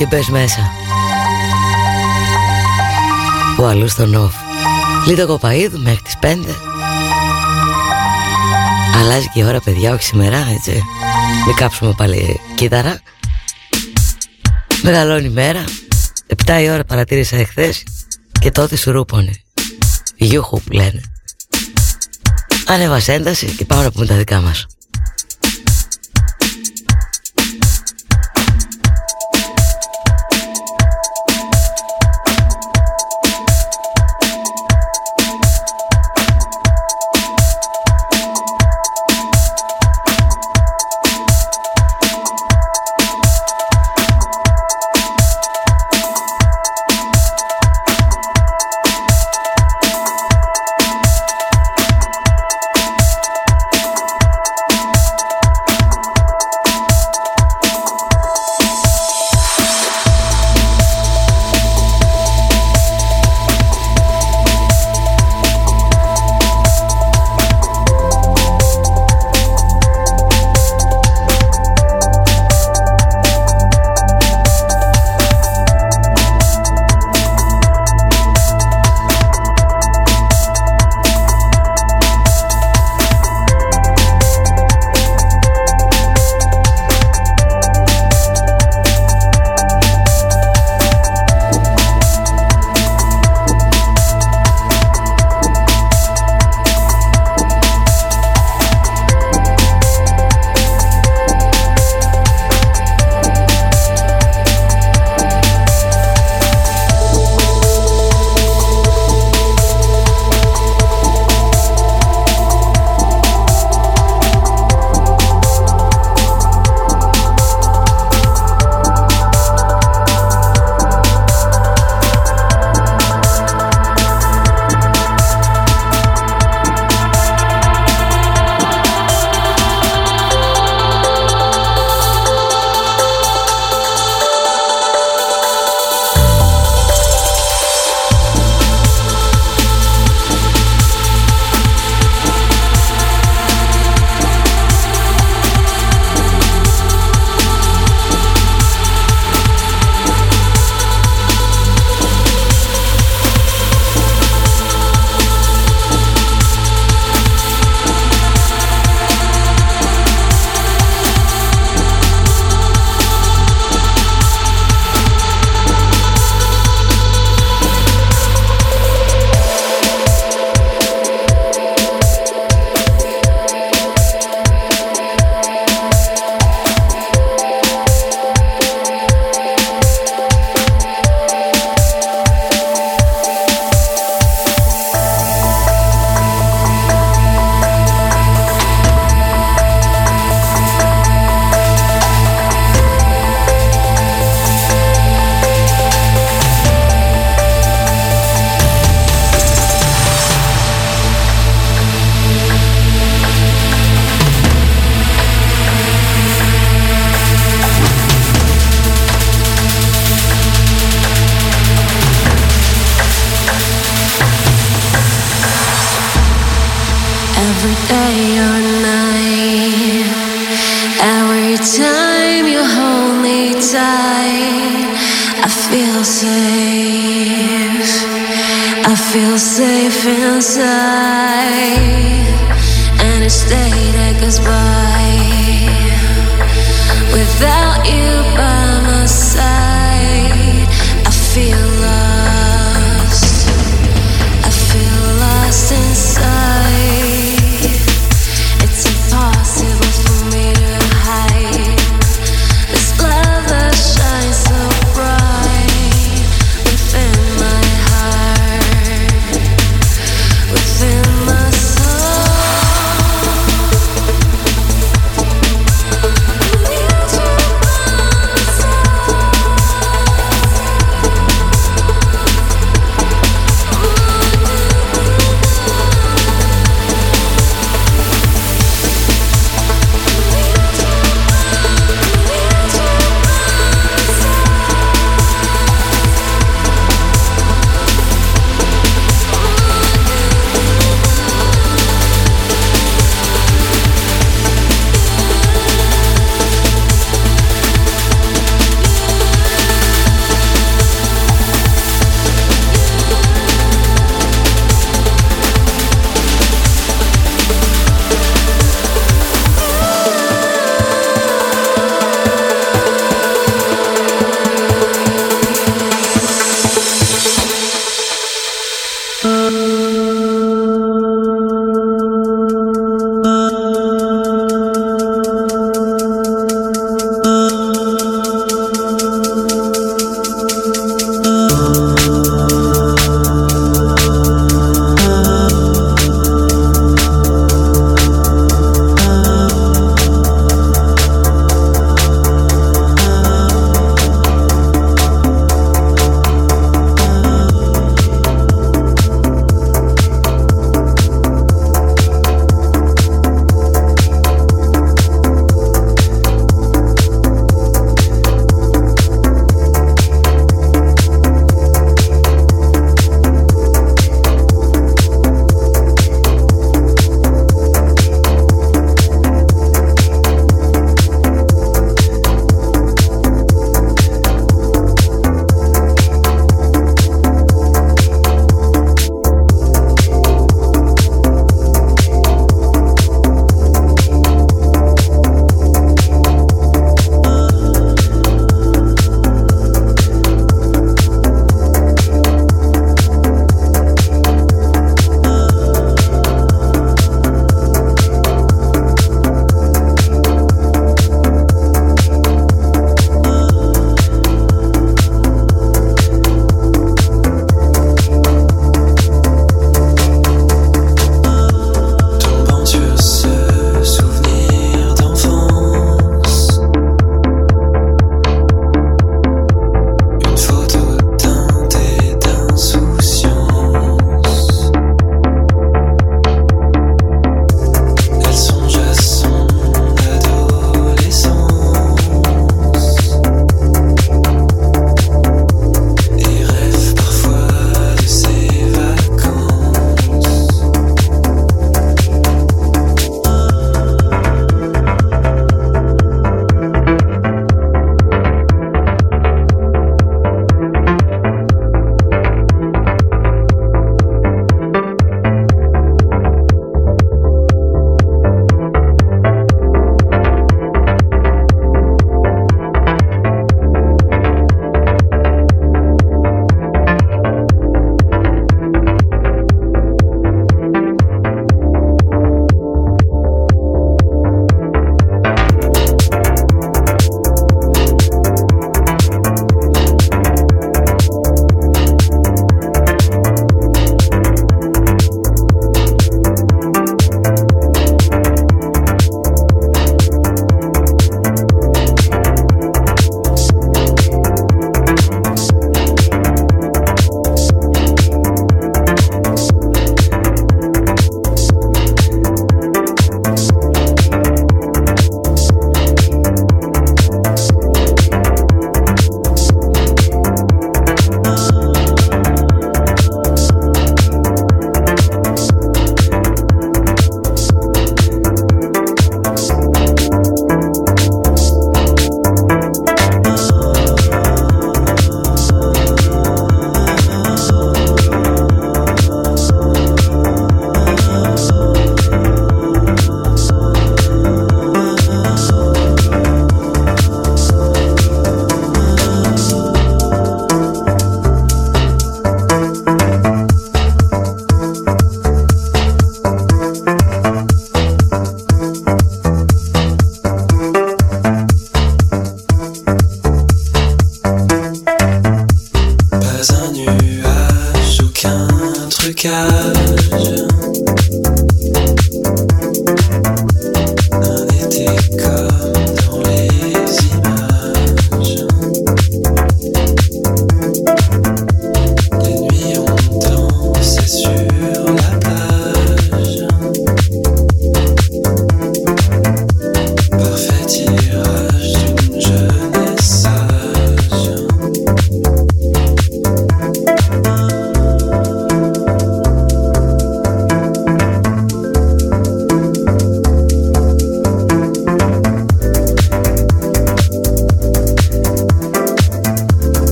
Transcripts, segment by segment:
και μπες μέσα. Που αλλού στον off. Λίδο κοπαίδου μέχρι τις 5 Αλλάζει και η ώρα παιδιά όχι σήμερα έτσι. Μην κάψουμε πάλι κύτταρα. Μεγαλώνει η μέρα. 7 η ώρα παρατήρησα εχθές Και τότε σου ρούπωνε. Γιούχου που λένε. Ανέβασε ένταση και πάμε να πούμε τα δικά μας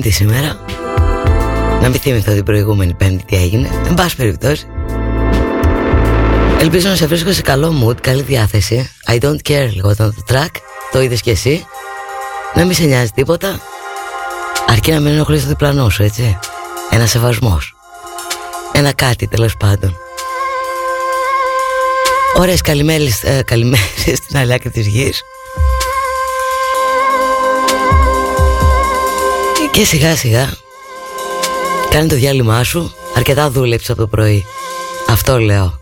πέμπτη σήμερα. Να μην θυμηθώ την προηγούμενη πέμπτη τι έγινε. Εν πάση περιπτώσει. Ελπίζω να σε βρίσκω σε καλό mood, καλή διάθεση. I don't care λιγότερο το track. Το είδες κι εσύ. Να μην σε νοιάζει τίποτα. Αρκεί να μην ενοχλείς το διπλανό σου έτσι. Ένα σεβασμός. Ένα κάτι τέλος πάντων. Ωραίες καλημέρες, ε, καλημέρες στην αλάκη της γης Και σιγά σιγά. Κάνε το διάλειμμά σου. Αρκετά δούλεψε από το πρωί. Αυτό λέω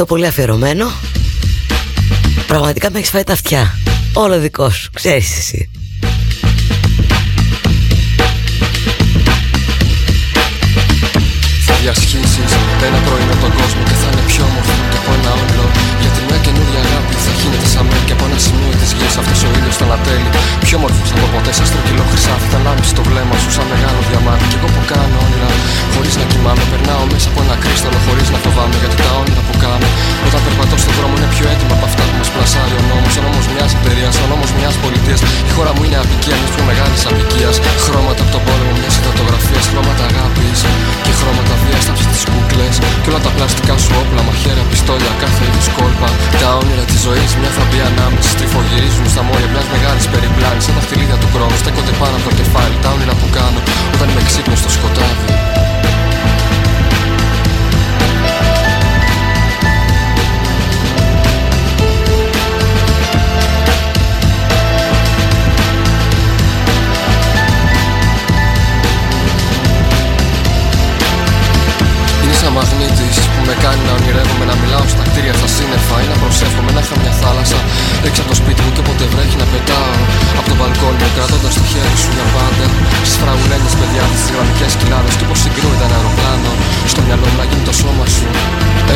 αυτό πολύ αφιερωμένο. Πραγματικά με έχεις φάει τα αυτιά. Όλο δικό σου, ξέρεις εσύ. Θα διασχίσεις ένα πρωινό τον κόσμο Και θα είναι πιο όμορφο και από ένα όνειρο. Γιατί μια καινούργια αγάπη θα γίνεται σαν μέρη Και από ένα σημείο της γης. Αυτός ο ήλιος θα ανατέλει. Πιο όμορφος από ποτέ σαν στρογγυλό χρυσάφι Θα λάμψει το βλέμμα σου σαν μεγάλο διαμάτι. Και εγώ που κάνω όνειρα χωρίς να κοιμάμαι Περνάω μέσα από ένα κρίσταλο χωρίς να φοβάμαι. Γιατί τα όνειρα που κάνω. Όταν περπατώ στον δρόμο είναι πιο έτοιμο από αυτά που μας πλασάρει ο νόμος. Ο νόμος μιας εταιρείας, ο νόμος μιας πολιτείας. Η χώρα μου είναι απικία, μιας πιο μεγάλης απικίας. Χρώματα από τον πόλεμο μιας συντατογραφίας, χρώματα αγάπης και χρώματα βίας στα τι κούκλες. Και όλα τα πλαστικά σου όπλα, μαχαίρια, πιστόλια, κάθε είδους κόλπα. Τα όνειρα της ζωής μια θα μπει ανάμεση. Τριφογυρίζουν στα μόρια μιας μεγάλης περιπλάνης. Σαν τα φτυλίδια του χρόνου στέκονται πάνω από το κεφάλι. Τα όνειρα που κάνω όταν είμαι ξύπνο στο σκοτάδι. Μαγνήτης που με κάνει να ονειρεύομαι να μιλάω στα κτίρια, στα σύννεφα ή να προσεύχομαι να είχα μια θάλασσα έξω από το σπίτι μου και όποτε βρέχει να πετάω από το μπαλκόνι μου κρατώντας το χέρι σου για πάντα στις φραγουλένιες παιδιά τις γραμμικές κοιλάδες και πως συγκρούεται ένα αεροπλάνο στο μυαλό μου να γίνει το σώμα σου.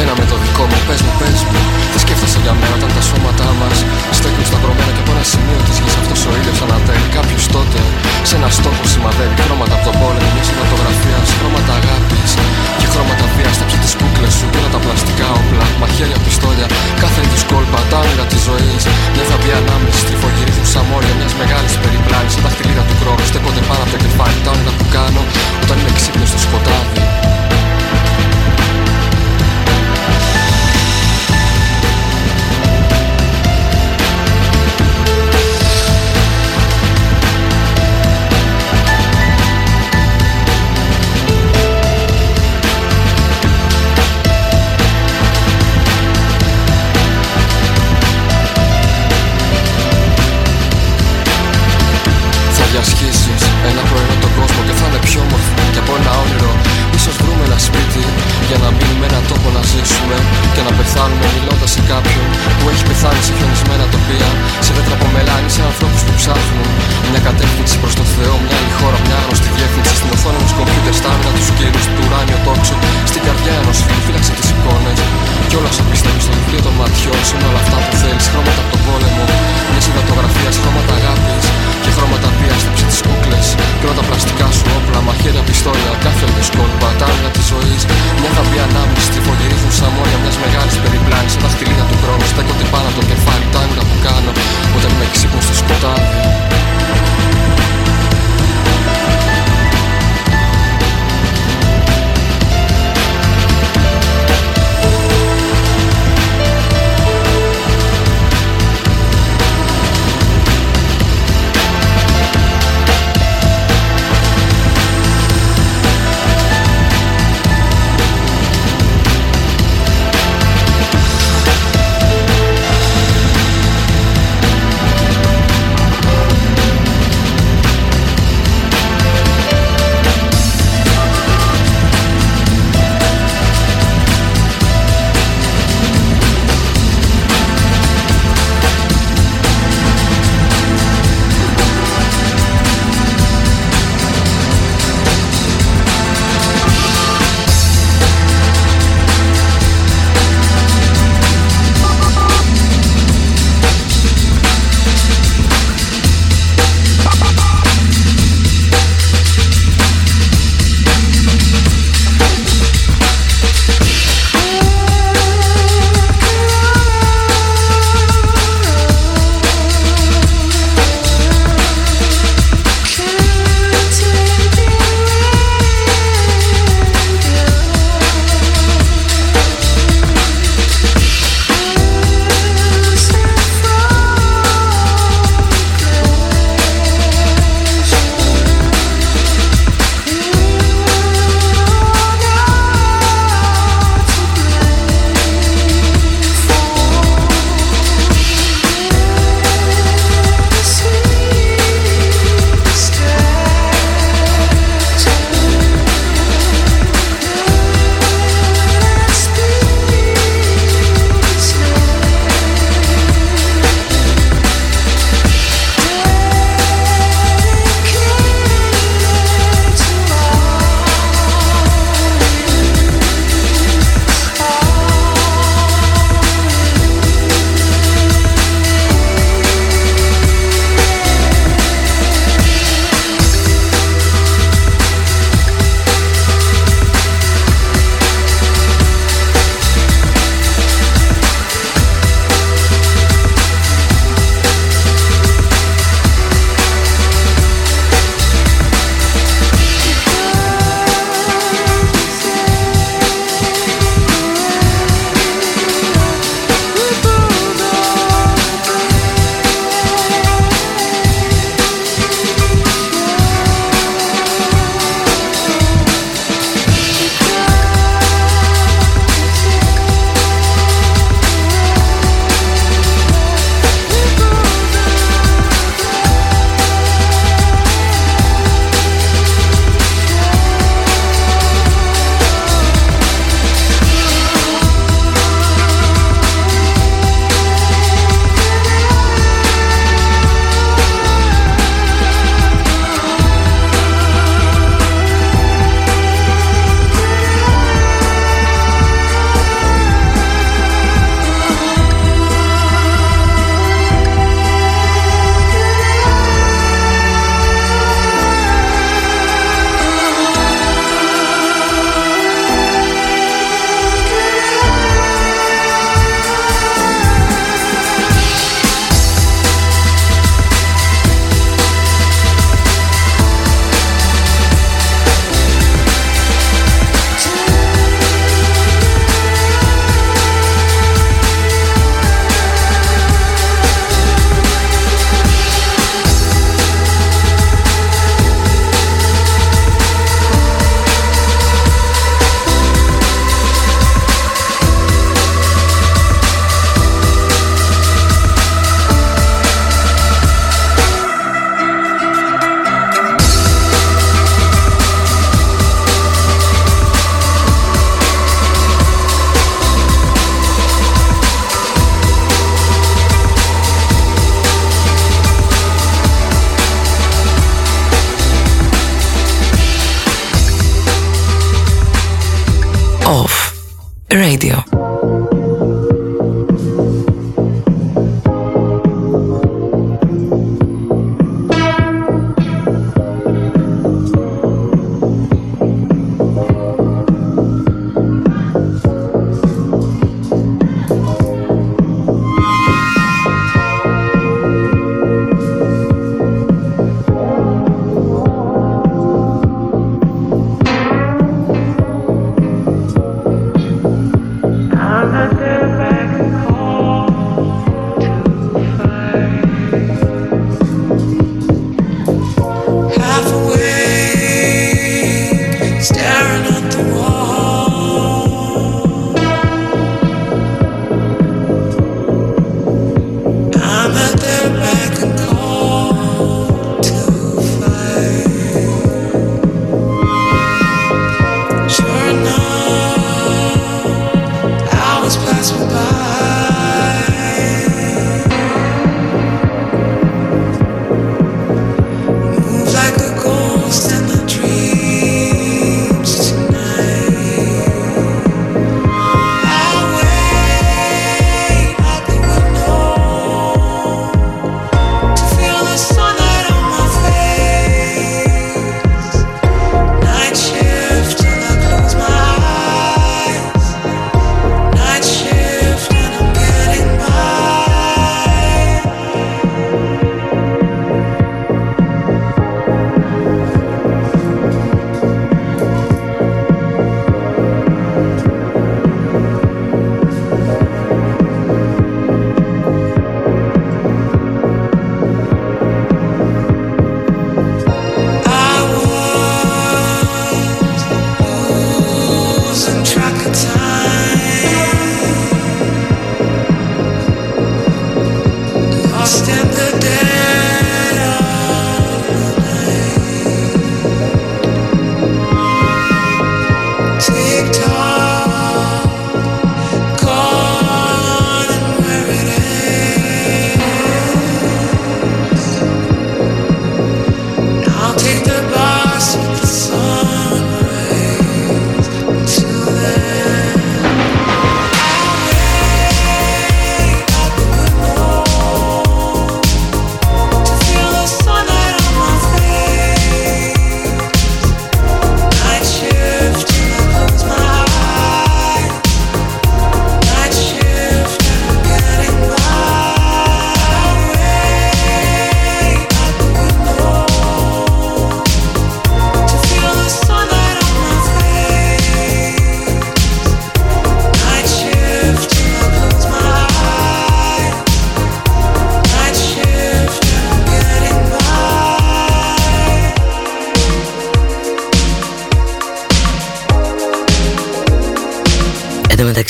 Ένα με το δικό μου, πες μου, πες μου Τι σκέφτεσαι για μένα όταν τα σώματά μας Στέκουν σταυρωμένα και από ένα σημείο της γης Αυτός ο ήλιος ανατέλει. Κάποιος τότε Σε ένα στόχο σημαδεύει χρώματα από τον πόλεμο Μια φωτογραφία, χρώματα αγάπης Και χρώματα βίας στα τις κούκλες σου Και όλα τα πλαστικά όπλα, μαχαίρια, πιστόλια Κάθε είδους κόλπα, τα όνειρα της ζωής. Μια θα μπει ανάμεση, στριφογυρίζουν σαν μόρια Μιας μεγάλης περιπλάνης Σαν τα χτυλίδα του χρόνου στέκονται πάνω από το κεφάλι Τα όνειρα που κάνω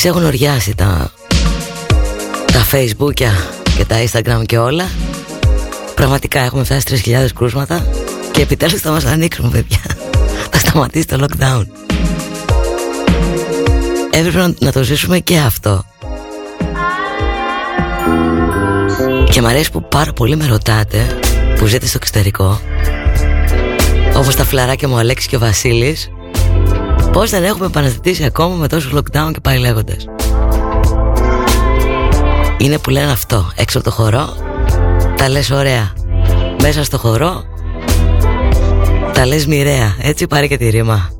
μεταξύ έχουν οριάσει τα, τα facebook και τα instagram και όλα. Πραγματικά έχουμε φτάσει 3.000 κρούσματα Και επιτέλους θα μας ανοίξουν παιδιά. Θα σταματήσει το lockdown. Έπρεπε να το ζήσουμε και αυτό. Και μ' αρέσει που πάρα πολύ με ρωτάτε Που ζείτε στο εξωτερικό Όπως τα φλαράκια μου ο Αλέξης και ο Βασίλης Πώς δεν έχουμε επαναστατήσει ακόμα με τόσο lockdown και πάει λέγοντας. Είναι που λένε αυτό Έξω από το χορό Τα λες ωραία. Μέσα στο χορό Τα λες μοιραία. Έτσι πάρει και τη ρήμα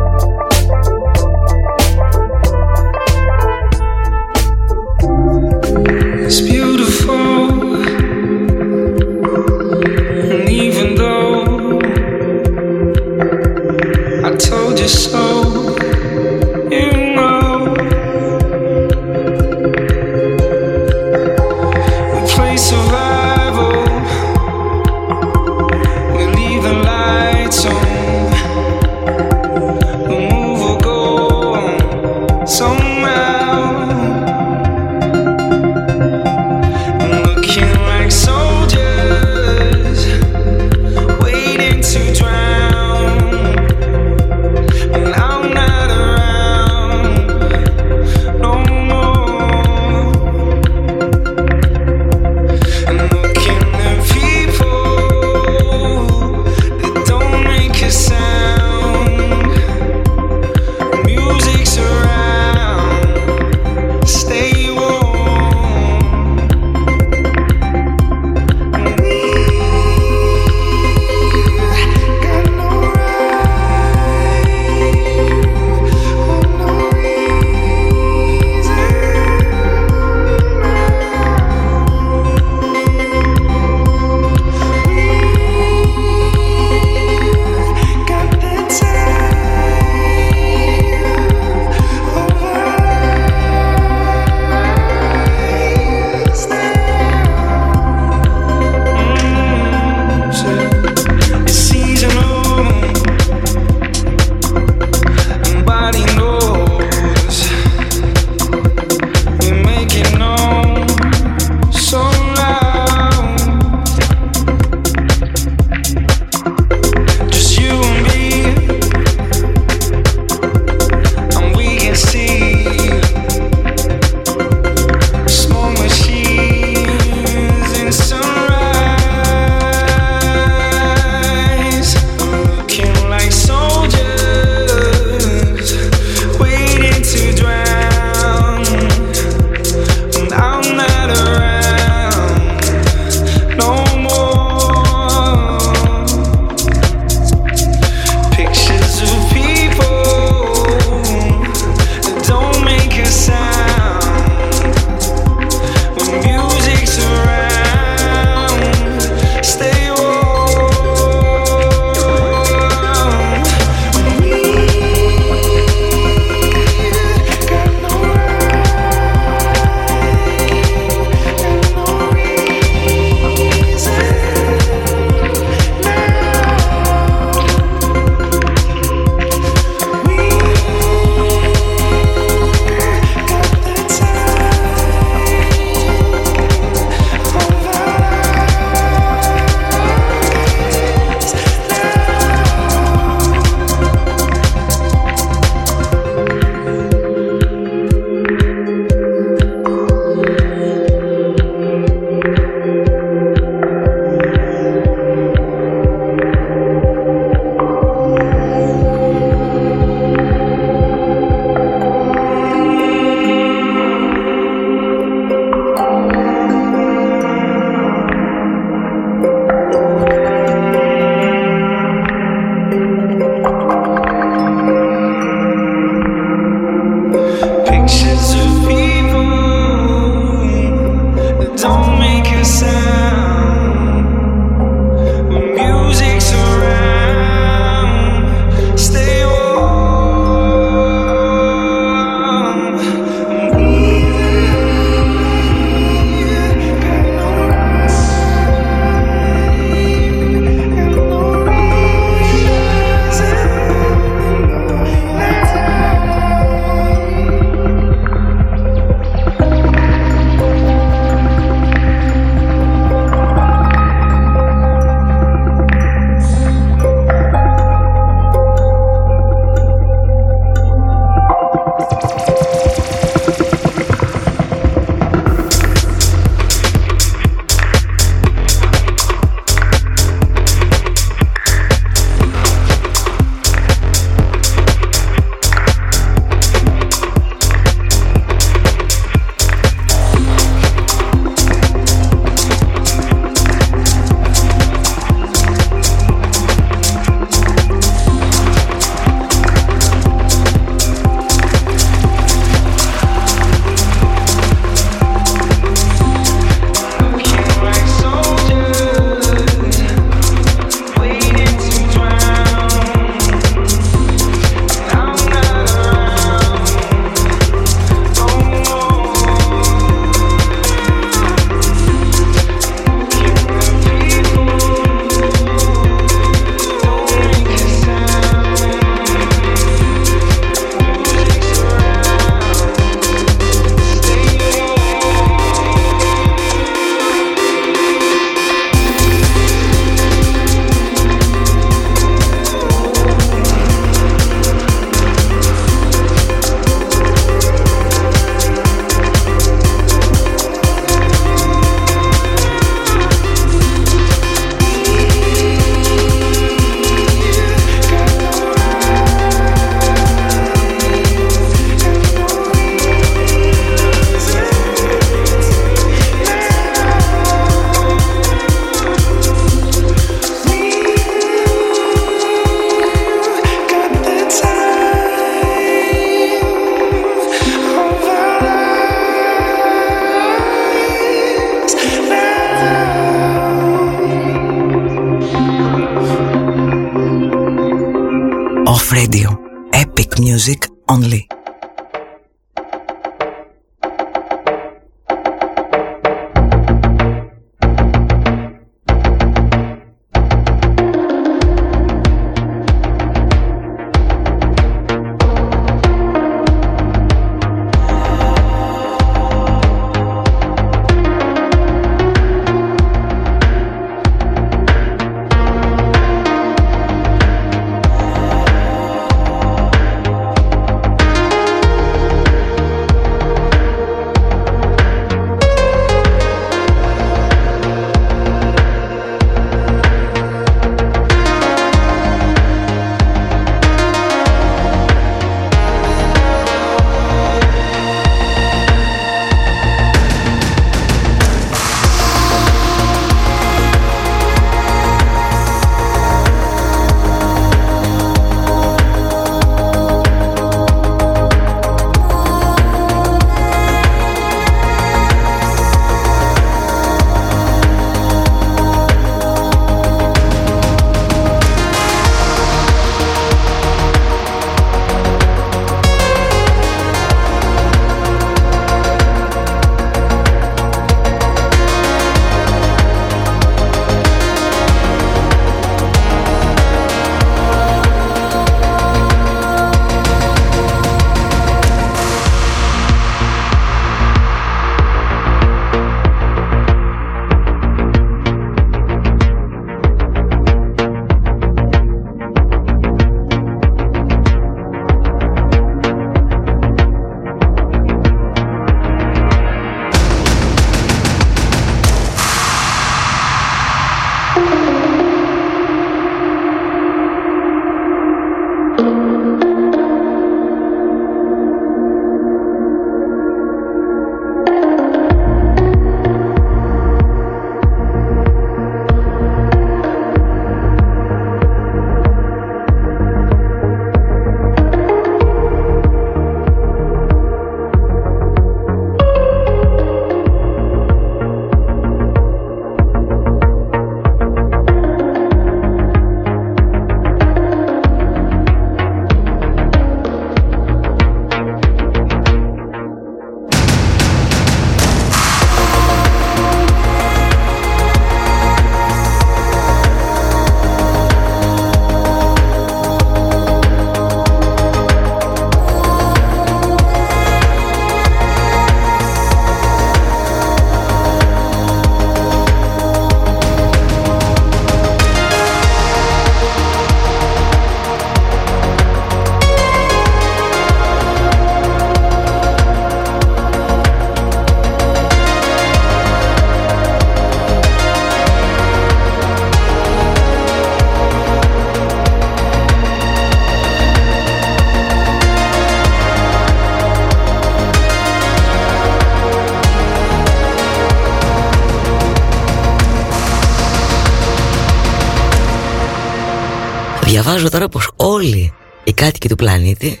Διαβάζω τώρα πως όλοι οι κάτοικοι του πλανήτη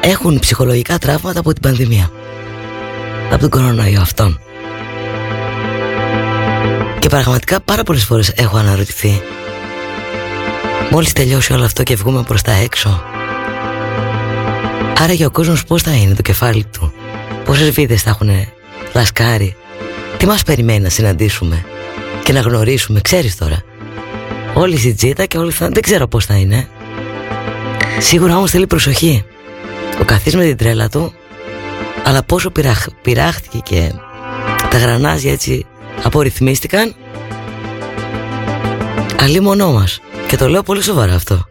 έχουν ψυχολογικά τραύματα από την πανδημία. Από τον κορονοϊό αυτόν. Και πραγματικά πάρα πολλές φορές έχω αναρωτηθεί Μόλις τελειώσει όλο αυτό και βγούμε προς τα έξω Άρα για ο κόσμος πώς θα είναι το κεφάλι του Πόσες βίδες θα έχουν λασκάρει Τι μας περιμένει να συναντήσουμε Και να γνωρίσουμε Ξέρεις τώρα Όλη η τζίτα και όλοι θα... Δεν ξέρω πώς θα είναι. Σίγουρα όμως θέλει προσοχή. Ο καθής με την τρέλα του Αλλά πόσο πειράχ... πειράχτηκε και Τα γρανάζια έτσι Απορριθμίστηκαν Αλλή μονό μας. Και το λέω πολύ σοβαρά αυτό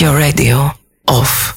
your radio off.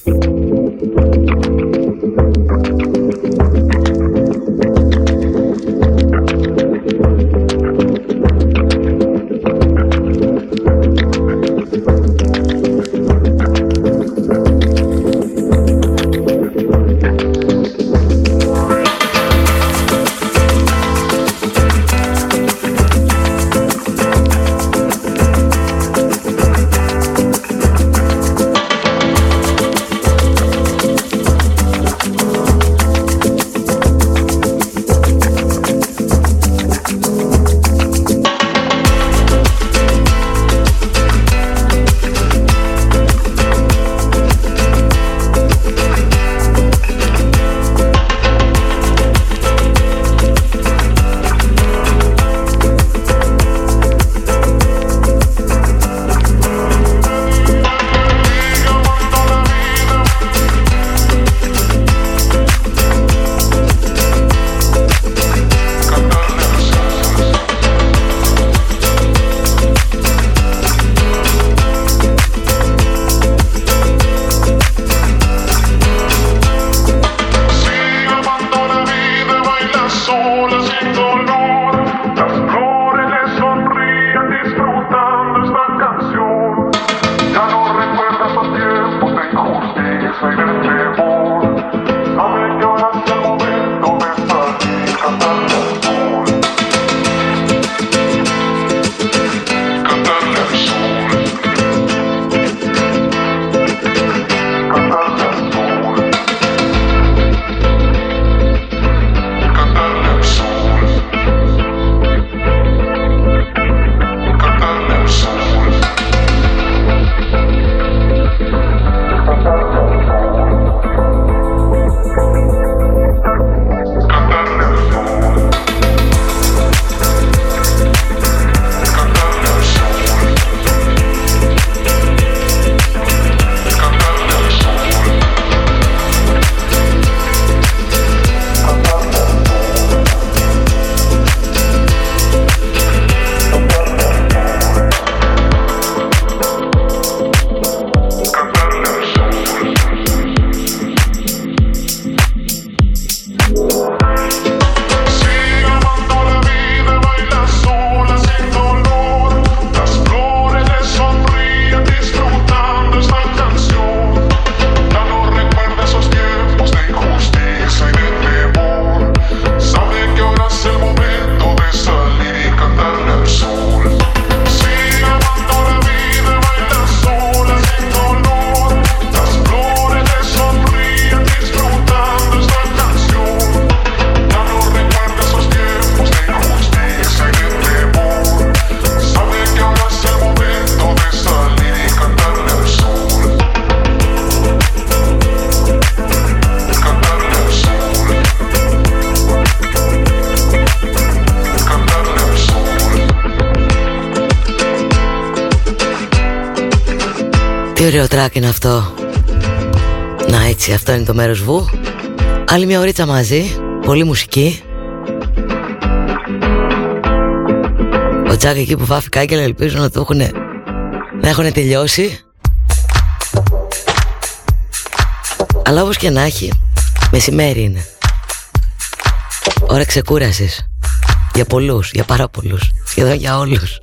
Άλλη μια ωρίτσα μαζί Πολύ μουσική. Ο Τζάκ εκεί που βάφει κάγκελα ελπίζω να το έχουν Να έχουν τελειώσει. Αλλά όπως και να έχει Μεσημέρι είναι. Ώρα ξεκούρασης. Για πολλούς, για πάρα πολλούς. Σχεδόν για όλους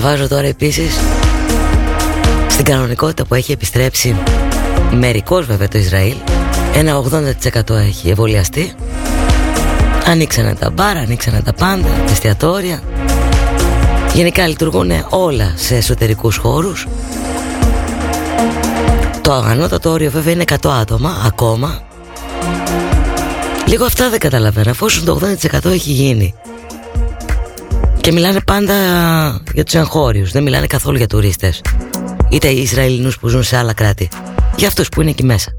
Διαβάζω τώρα επίσης στην κανονικότητα που έχει επιστρέψει μερικός βέβαια το Ισραήλ. Ένα 80% έχει εμβολιαστεί. Ανοίξανε τα μπαρ, ανοίξανε τα πάντα, τα εστιατόρια. Γενικά λειτουργούν όλα σε εσωτερικούς χώρους. Το ανώτατο όριο βέβαια είναι 100 άτομα ακόμα. Λίγο αυτά δεν καταλαβαίνω Αφού το 80% έχει γίνει και μιλάνε πάντα για τους εγχώριους Δεν μιλάνε καθόλου για τουρίστες. Είτε οι Ισραηλινούς που ζουν σε άλλα κράτη. Για αυτούς που είναι εκεί μέσα.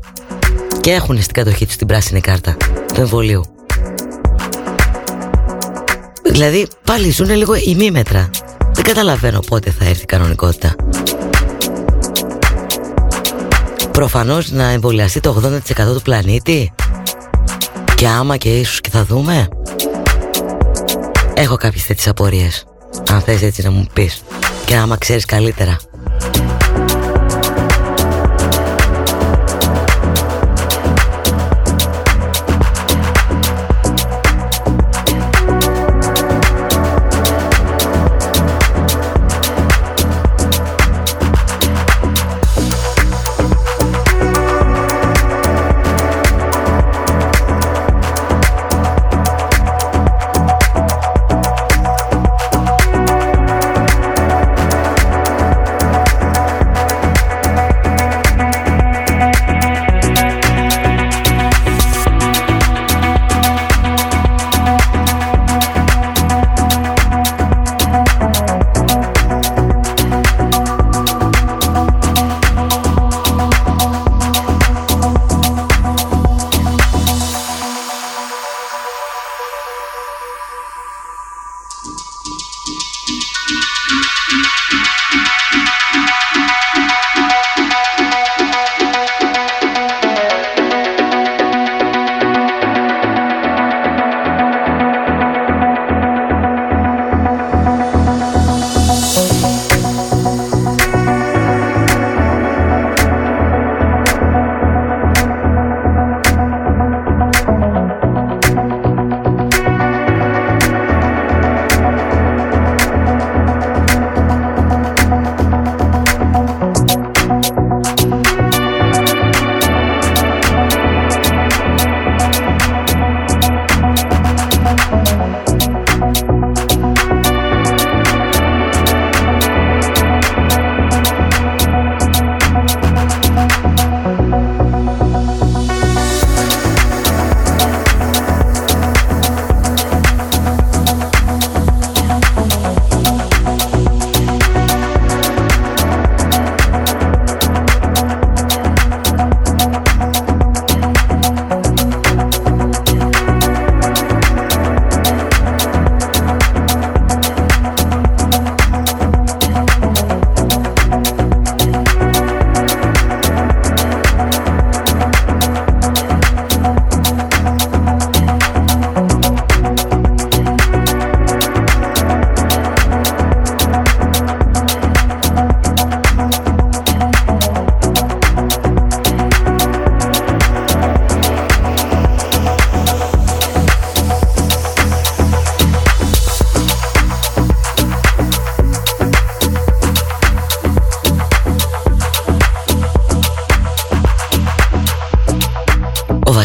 Και έχουν στην κατοχή τους την πράσινη κάρτα Του εμβολίου. Δηλαδή πάλι ζουν λίγο ημίμετρα Δεν καταλαβαίνω πότε θα έρθει η κανονικότητα. Προφανώς να εμβολιαστεί το 80% του πλανήτη. Και άμα και ίσως και θα δούμε Έχω κάποιες τέτοιες απορίες Αν θες έτσι να μου πεις. Και άμα ξέρεις καλύτερα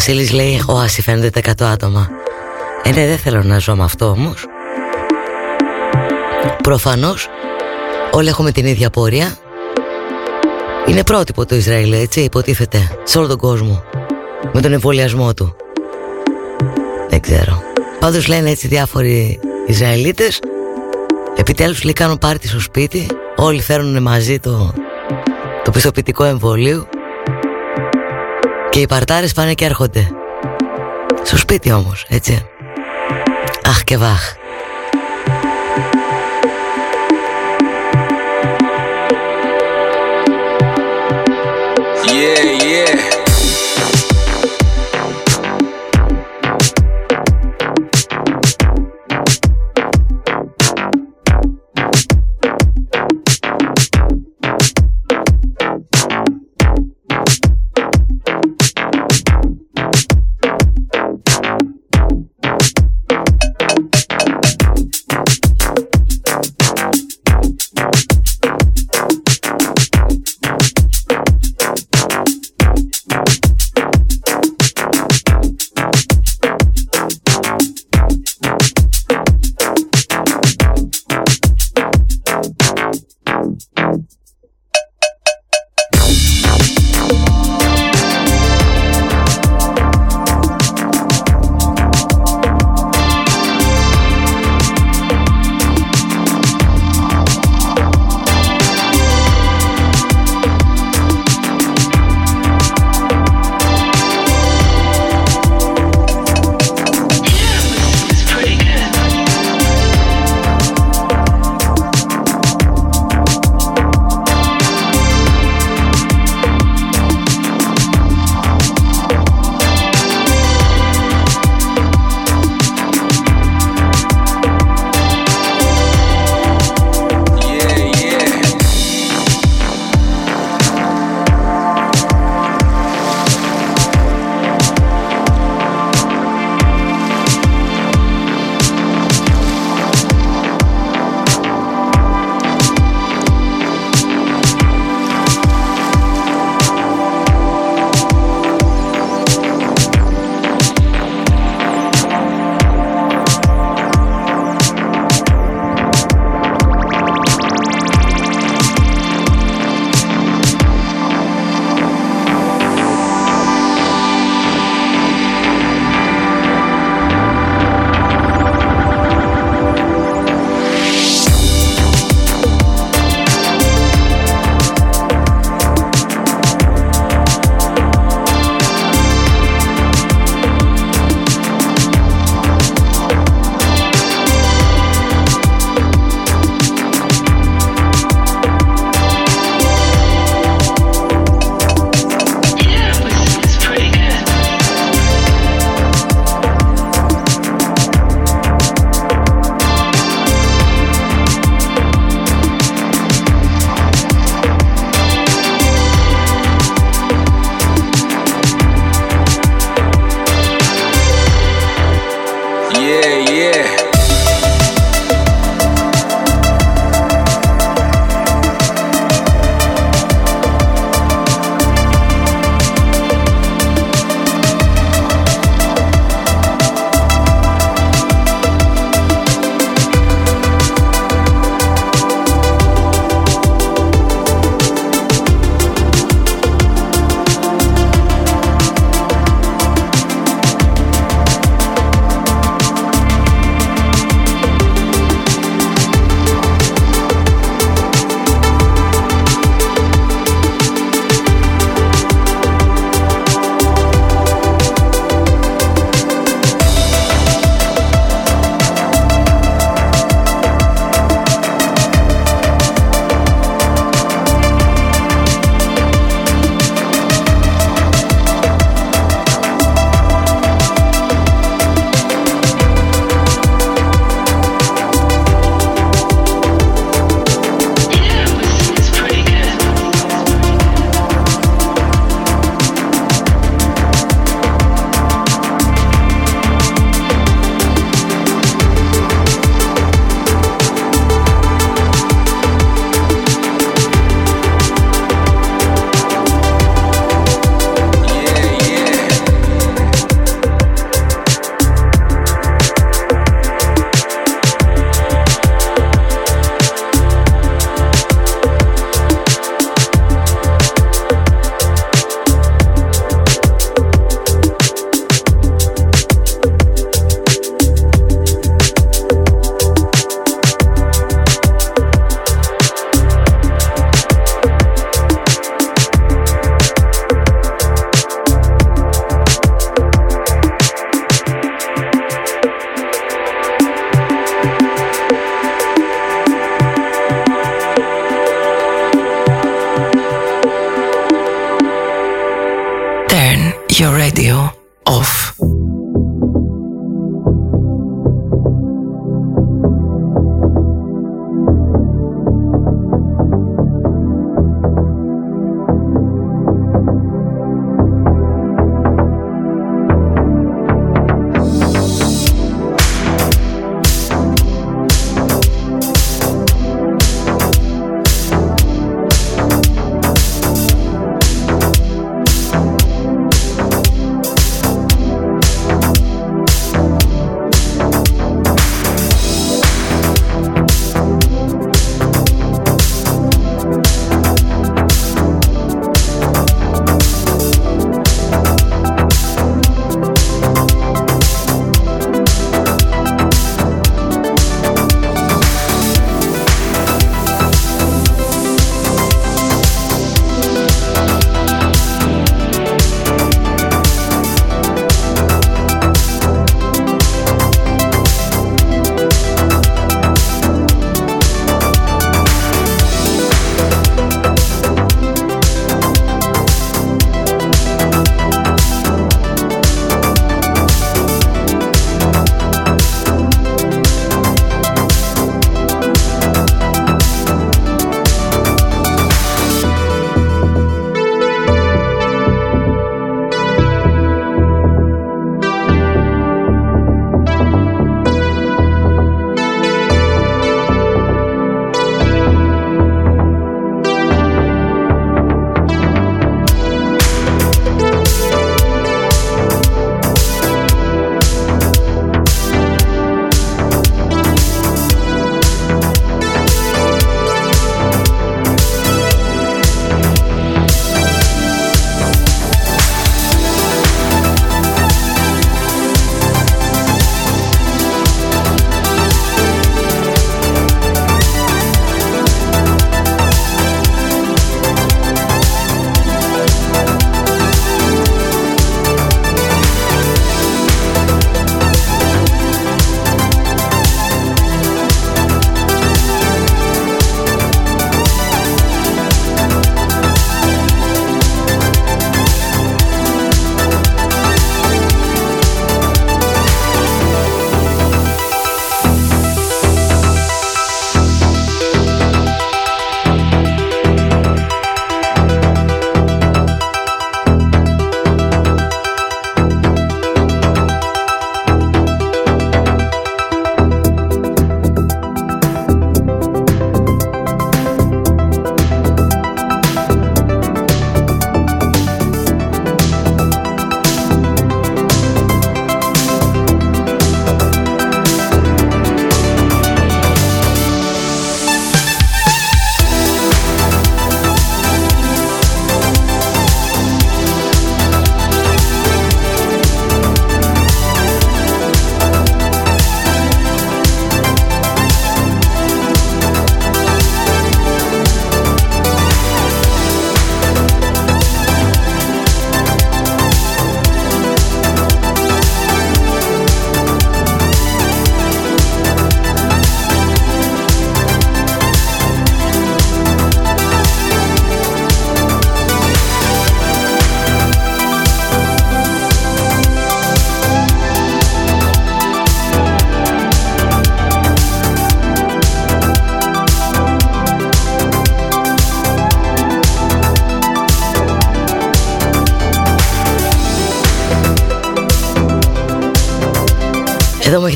Βασίλης λέει Όαση φαίνεται 100 άτομα Ε ναι δεν θέλω να ζω με αυτό όμως. Προφανώς Όλοι έχουμε την ίδια πορεία. Είναι πρότυπο το Ισραήλ έτσι υποτίθεται Σε όλο τον κόσμο Με τον εμβολιασμό του. Δεν ξέρω. Πάντως λένε έτσι διάφοροι Ισραηλίτες. Επιτέλους λέει κάνουν πάρτι στο σπίτι. Όλοι φέρνουν μαζί το, το πιστοποιητικό εμβολίου και οι παρτάρες πάνε και έρχονται. Στο σπίτι όμως, έτσι. Αχ και βάχ. Yeah, yeah.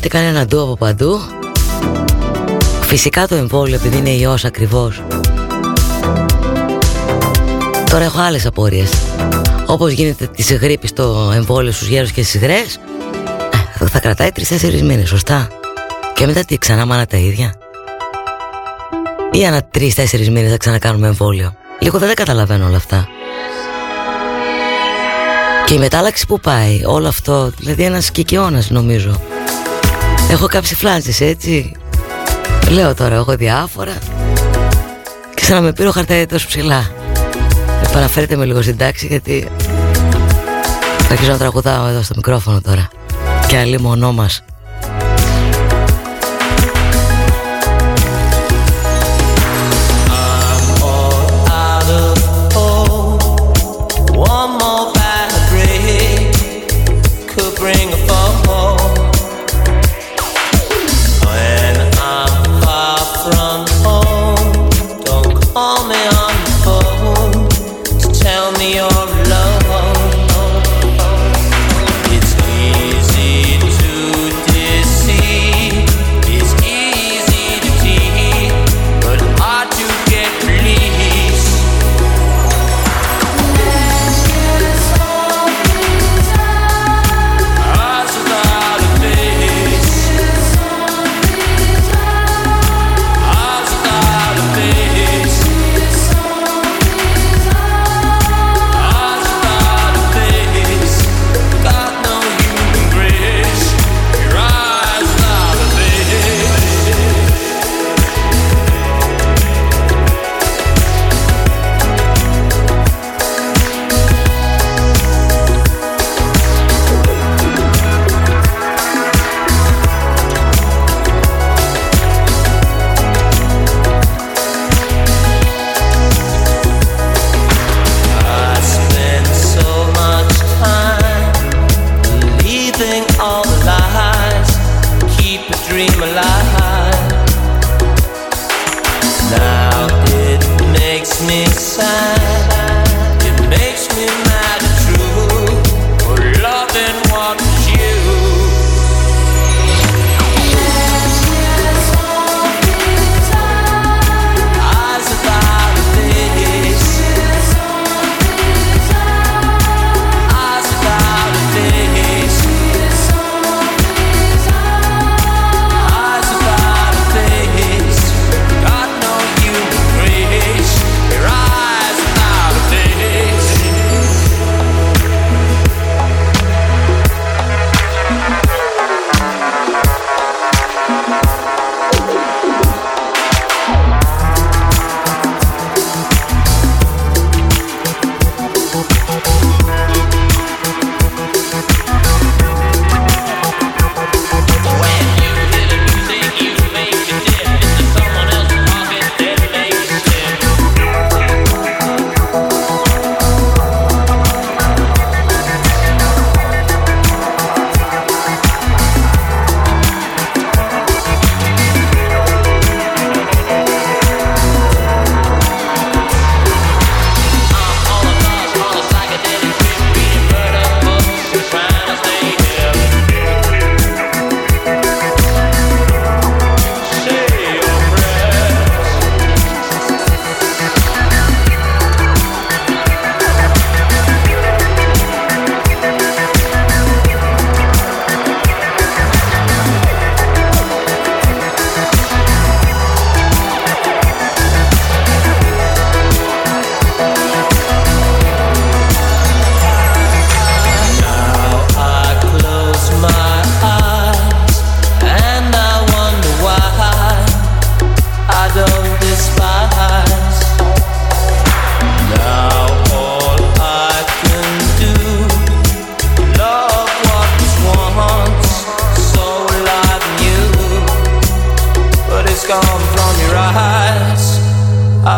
Έχετε κάνει ένα ντου από παντού; Φυσικά το εμβόλιο επειδή είναι ιός ακριβώς. Τώρα έχω άλλες απορίες. Όπως γίνεται της γρήπης το εμβόλιο στους γέρους και στις γρές ε, Θα κρατάει τρεις-τέσσερις μήνες, σωστά. Και μετά τι ξανά μάνα τα ίδια. Ή ανά τρεις-τέσσερις μήνες θα ξανακάνουμε εμβόλιο. Λίγο δεν καταλαβαίνω όλα αυτά. Και η μετάλλαξη που πάει, όλο αυτό, δηλαδή ένας κικαιώνας νομίζω Έχω κάψει φλάνσες έτσι. Λέω τώρα έχω διάφορα. Και σαν να με πήρε ο χαρταί τόσο ψηλά. Επαναφέρετε με λίγο στην τάξη γιατί Θα αρχίσω να τραγουδάω εδώ στο μικρόφωνο τώρα. Και αλλή μονό μας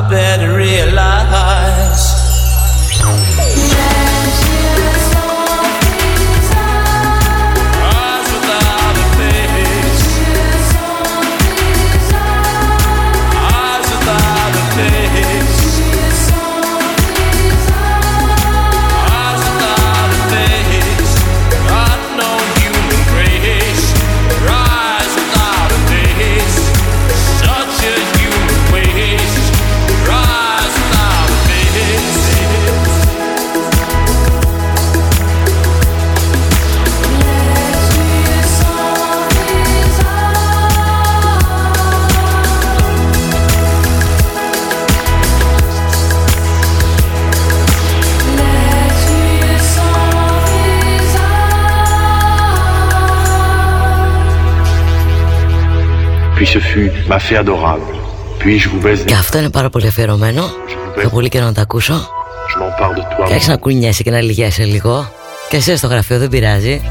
I better realize. Και αυτό είναι πάρα πολύ αφιερωμένο. Θα πολύ καιρό να το ακούσω. Και άρχισε να κουνιέσαι και να λυγέσαι λίγο. Και εσύ στο γραφείο δεν πειράζει.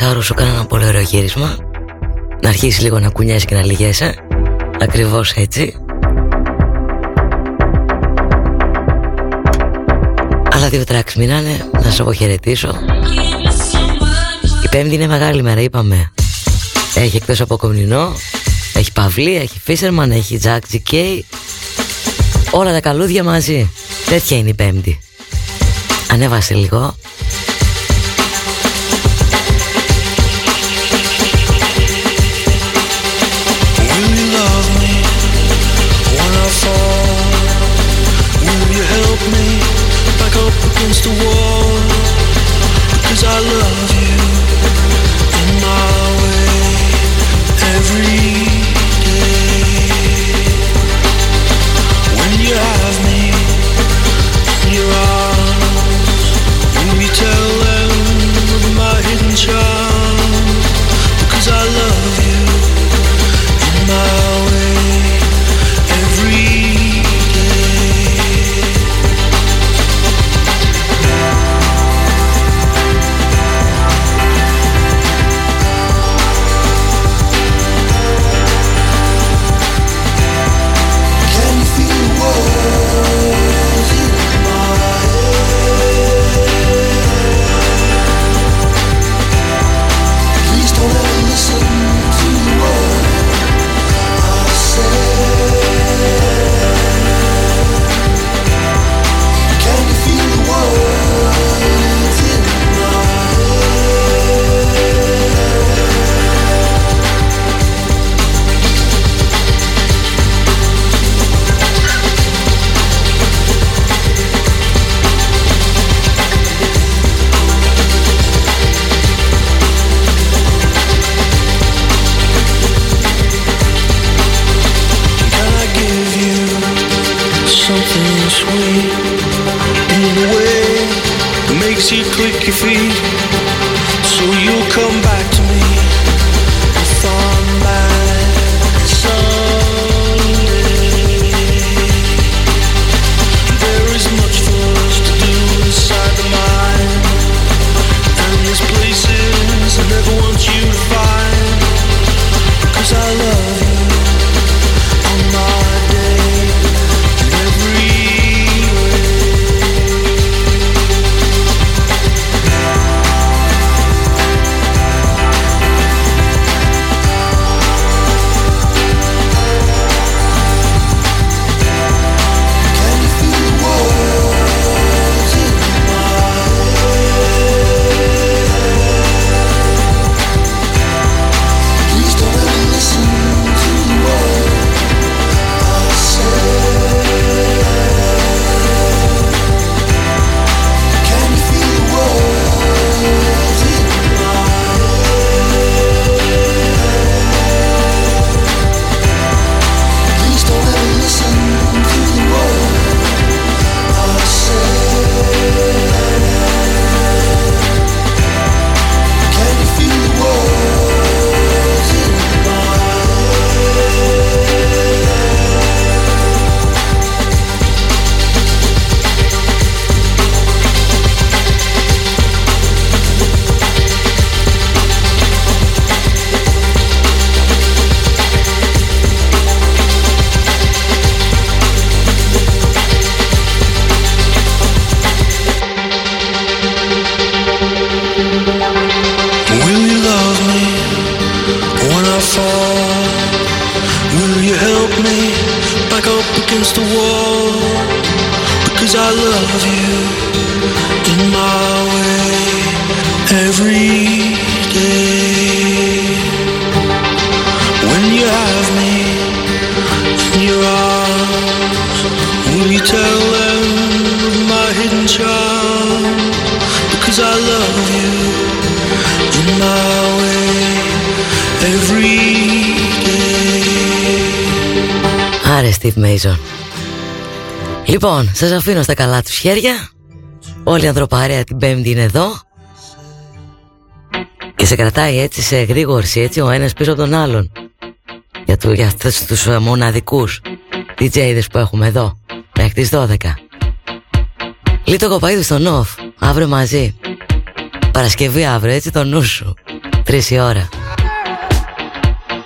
Μισάωρο σου έκανα ένα πολύ ωραίο γύρισμα. Να αρχίσεις λίγο να κουνιέσαι και να λυγέσαι. Ακριβώς έτσι. Άλλα δύο τράξ μείνανε Να σε αποχαιρετήσω. Η πέμπτη είναι μεγάλη μέρα είπαμε. Έχει εκτός από κομνηνό Έχει Παυλή, έχει Φίσερμαν, έχει Τζακ GK Όλα τα καλούδια μαζί. Τέτοια είναι η πέμπτη. Ανέβασε λίγο σας αφήνω στα καλά τους χέρια. Όλη η ανθρωπάρια την πέμπτη είναι εδώ. Και σε κρατάει έτσι σε γρήγορση έτσι ο ένας πίσω από τον άλλον. Για, του, για αυτούς τους ε, μοναδικούς DJ'δες που έχουμε εδώ Μέχρι τις 12 Λίτο κοπαίδου στον off Αύριο μαζί. Παρασκευή αύριο έτσι το νου σου. Τρεις η ώρα.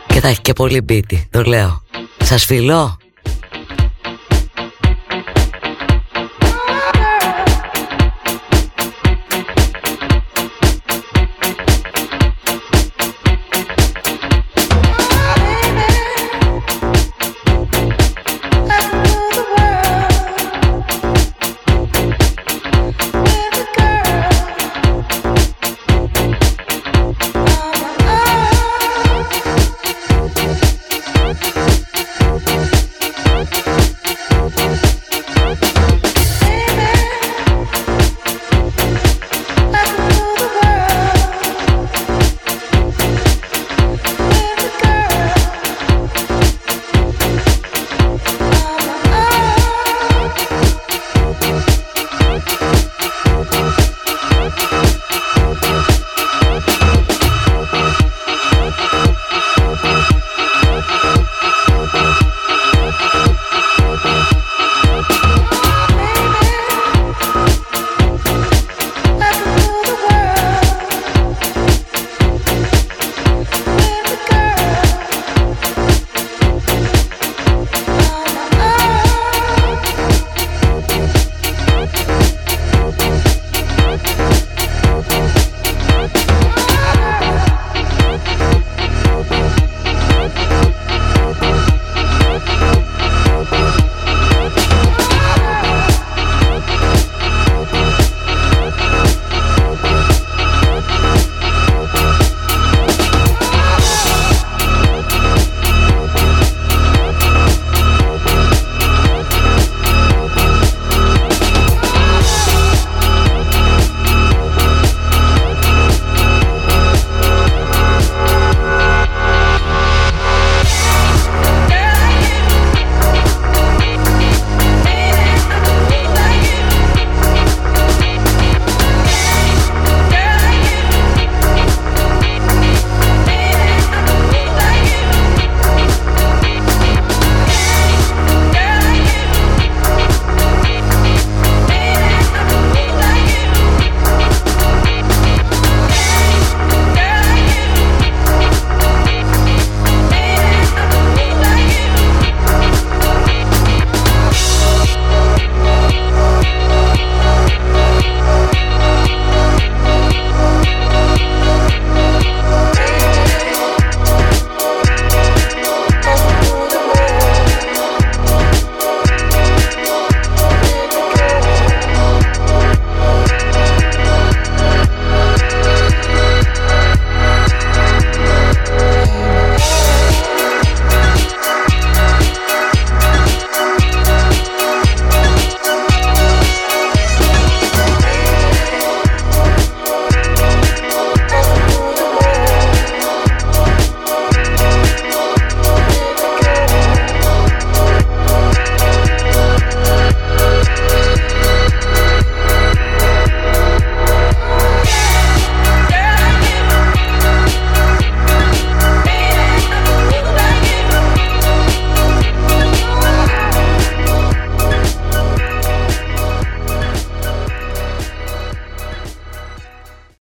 Και θα έχει και πολύ μπίτι Το λέω. Σας φιλώ